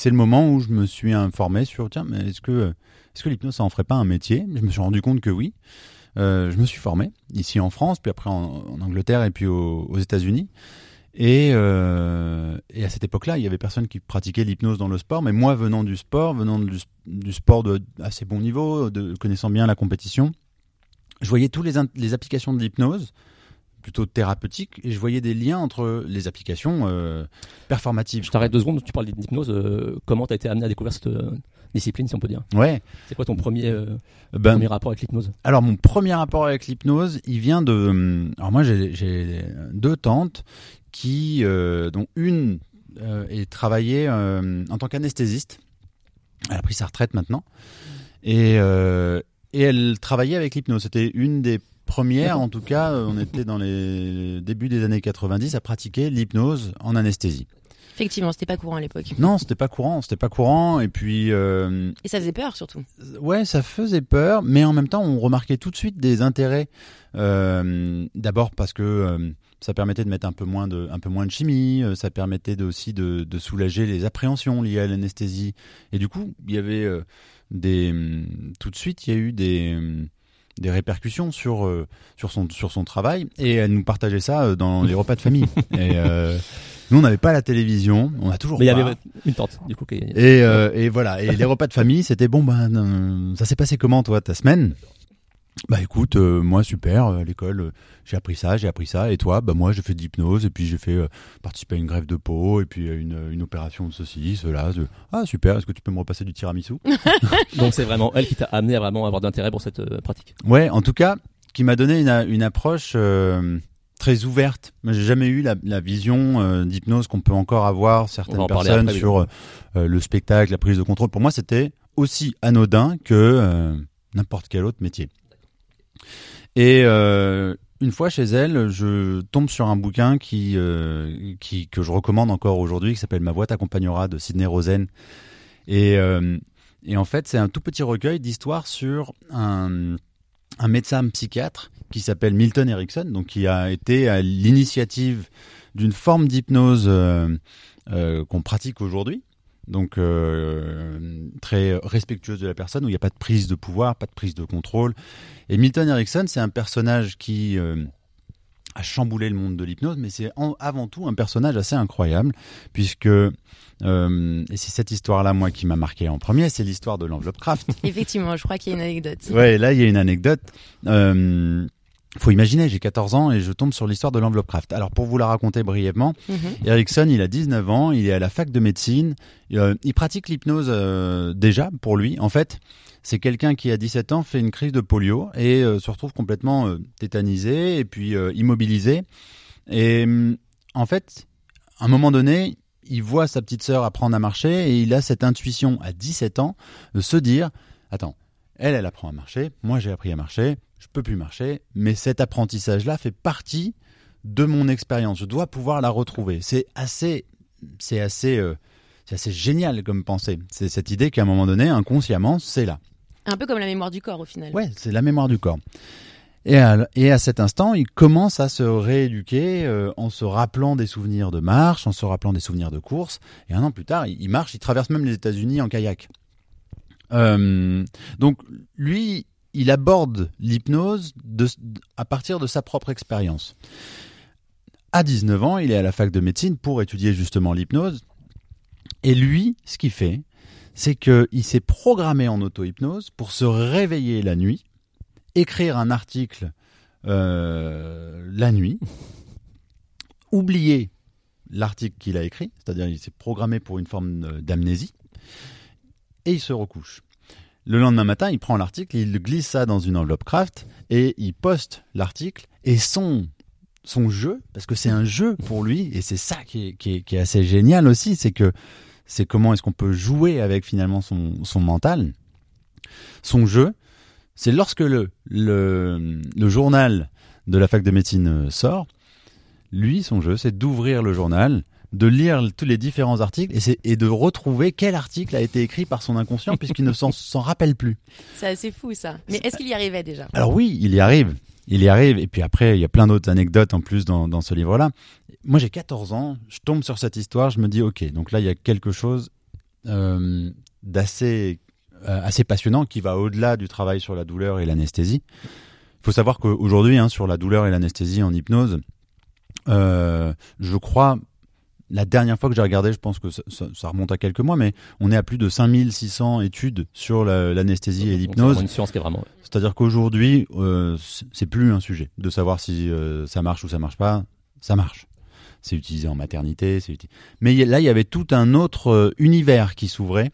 c'est le moment où je me suis informé sur tiens, mais est-ce que, est-ce que l'hypnose ça en ferait pas un métier? Je me suis rendu compte que oui. Euh, je me suis formé ici en France, puis après en, Angleterre et puis aux, États-Unis. Et, euh, et, à cette époque-là, il y avait personne qui pratiquait l'hypnose dans le sport. Mais moi, venant du sport, venant du, sport de assez bon niveau, connaissant bien la compétition, je voyais toutes les applications de l'hypnose plutôt thérapeutique et je voyais des liens entre les applications euh, performatives. Je t'arrête deux secondes, tu parles d'hypnose. Euh, comment tu as été amené à découvrir cette euh, discipline, si on peut dire? Ouais. C'est quoi ton premier, ben, premier rapport avec l'hypnose? Alors, mon premier rapport avec l'hypnose, il vient de. Alors, moi, j'ai deux tantes qui, dont une est travaillée en tant qu'anesthésiste. Elle a pris sa retraite maintenant. Et, et elle travaillait avec l'hypnose. C'était une des première, en tout cas, euh, on était dans les débuts des années 90 à pratiquer l'hypnose en anesthésie. Effectivement, c'était pas courant à l'époque. Non, c'était pas courant, c'était pas courant, et puis. Euh, et ça faisait peur surtout. Ouais, ça faisait peur, mais en même temps, on remarquait tout de suite des intérêts. Euh, d'abord parce que ça permettait de mettre un peu moins de, un peu moins de chimie, ça permettait aussi de, de, soulager les appréhensions liées à l'anesthésie. Et du coup, il y avait des, tout de suite, il y a eu des des répercussions sur euh, sur son sur son travail et elle nous partageait ça euh, dans les repas de famille. et euh, nous on n'avait pas la télévision, on a toujours. Mais il y avait une tante du coup. Qui... Et et voilà et les repas de famille c'était bon ben ça s'est passé comment toi ta semaine? Bah écoute, euh, moi super, à l'école euh, j'ai appris ça, j'ai appris ça, et toi? Bah moi j'ai fait de l'hypnose, et puis j'ai fait euh, participer à une grève de peau, et puis une, une opération de ceci, cela. Ah super, est-ce que tu peux me repasser du tiramisu? Donc c'est vraiment elle qui t'a amené à vraiment avoir d'intérêt pour cette pratique. Ouais, en tout cas, qui m'a donné une, une approche très ouverte. Moi j'ai jamais eu la, la vision d'hypnose qu'on peut encore avoir certaines personnes sur le spectacle, la prise de contrôle. Pour moi c'était aussi anodin que n'importe quel autre métier. Et euh, une fois chez elle, je tombe sur un bouquin qui, euh, qui que je recommande encore aujourd'hui, qui s'appelle Ma voix t'accompagnera de Sidney Rosen. Et, euh, en fait, c'est un tout petit recueil d'histoires sur un, un médecin psychiatre qui s'appelle Milton Erickson, donc qui a été à l'initiative d'une forme d'hypnose qu'on pratique aujourd'hui donc euh, très respectueuse de la personne, où il n'y a pas de prise de pouvoir, pas de prise de contrôle. Et Milton Erickson, c'est un personnage qui euh, a chamboulé le monde de l'hypnose, mais c'est avant tout un personnage assez incroyable, puisque, euh, et c'est cette histoire-là, moi, qui m'a marqué en premier, c'est l'histoire de l'enveloppe craft. Effectivement, je crois qu'il y a une anecdote. Ouais, là, il y a une anecdote. Faut imaginer, j'ai 14 ans et je tombe sur l'histoire de l'enveloppe craft. Alors pour vous la raconter brièvement, mm Erickson, il a 19 ans, il est à la fac de médecine, euh, il pratique l'hypnose euh, déjà pour lui. En fait, c'est quelqu'un qui à 17 ans fait une crise de polio et euh, se retrouve complètement tétanisé et puis immobilisé. Et en fait, à un moment donné, il voit sa petite sœur apprendre à marcher et il a cette intuition à 17 ans de se dire, attends, elle, elle apprend à marcher, moi j'ai appris à marcher, je peux plus marcher, mais cet apprentissage-là fait partie de mon expérience. Je dois pouvoir la retrouver. C'est assez, c'est assez, euh, c'est assez génial comme pensée. C'est cette idée qu'à un moment donné, inconsciemment, c'est là. Un peu comme la mémoire du corps au final. Ouais, c'est la mémoire du corps. Et à, et à, cet instant, il commence à se rééduquer euh, en se rappelant des souvenirs de marche, en se rappelant des souvenirs de course. Et un an plus tard, il, marche, il traverse même les États-Unis en kayak. Euh, donc lui, il aborde l'hypnose à partir de sa propre expérience. À 19 ans, il est à la fac de médecine pour étudier justement l'hypnose. Et lui, ce qu'il fait, c'est qu'il s'est programmé en auto-hypnose pour se réveiller la nuit, écrire un article euh, la nuit, oublier l'article qu'il a écrit, c'est-à-dire il s'est programmé pour une forme d'amnésie, et il se recouche. Le lendemain matin, il prend l'article, il glisse ça dans une enveloppe craft et il poste l'article et son son jeu, parce que c'est un jeu pour lui, et c'est ça qui est, assez génial aussi, c'est que c'est comment est-ce qu'on peut jouer avec finalement son, son mental. Son jeu, c'est lorsque le, le journal de la fac de médecine sort, lui, son jeu, c'est d'ouvrir le journal, de lire tous les différents articles et, et, de retrouver quel article a été écrit par son inconscient puisqu'il ne s'en rappelle plus. C'est assez fou ça. Mais est-ce qu'il y arrivait déjà? Alors oui, il y arrive. Il y arrive. Et puis après, il y a plein d'autres anecdotes en plus dans, dans ce livre-là. Moi, j'ai 14 ans, je tombe sur cette histoire, je me dis, ok, donc là, il y a quelque chose euh, d'assez euh, assez passionnant qui va au-delà du travail sur la douleur et l'anesthésie. Il faut savoir qu'aujourd'hui, hein, sur la douleur et l'anesthésie en hypnose, euh, je crois, la dernière fois que j'ai regardé, je pense que ça, ça, remonte à quelques mois, mais on est à plus de 5600 études sur l'anesthésie et l'hypnose. C'est une science qui est vraiment. C'est-à-dire qu'aujourd'hui, euh, c'est plus un sujet de savoir si euh, ça marche ou ça marche pas. Ça marche. C'est utilisé en maternité. C'est Mais là, il y avait tout un autre euh, univers qui s'ouvrait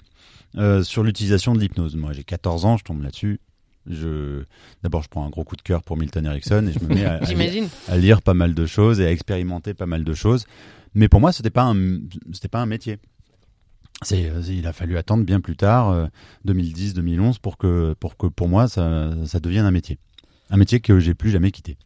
euh, sur l'utilisation de l'hypnose. Moi, j'ai 14 ans, je tombe là-dessus. Je d'abord je prends un gros coup de cœur pour Milton Erickson et je me mets à, à, lire, pas mal de choses et à expérimenter pas mal de choses. Mais pour moi, c'était pas un pas un métier. Euh, il a fallu attendre bien plus tard, 2010, euh, 2011 pour que pour que pour moi ça ça devienne un métier, un métier que j'ai plus jamais quitté.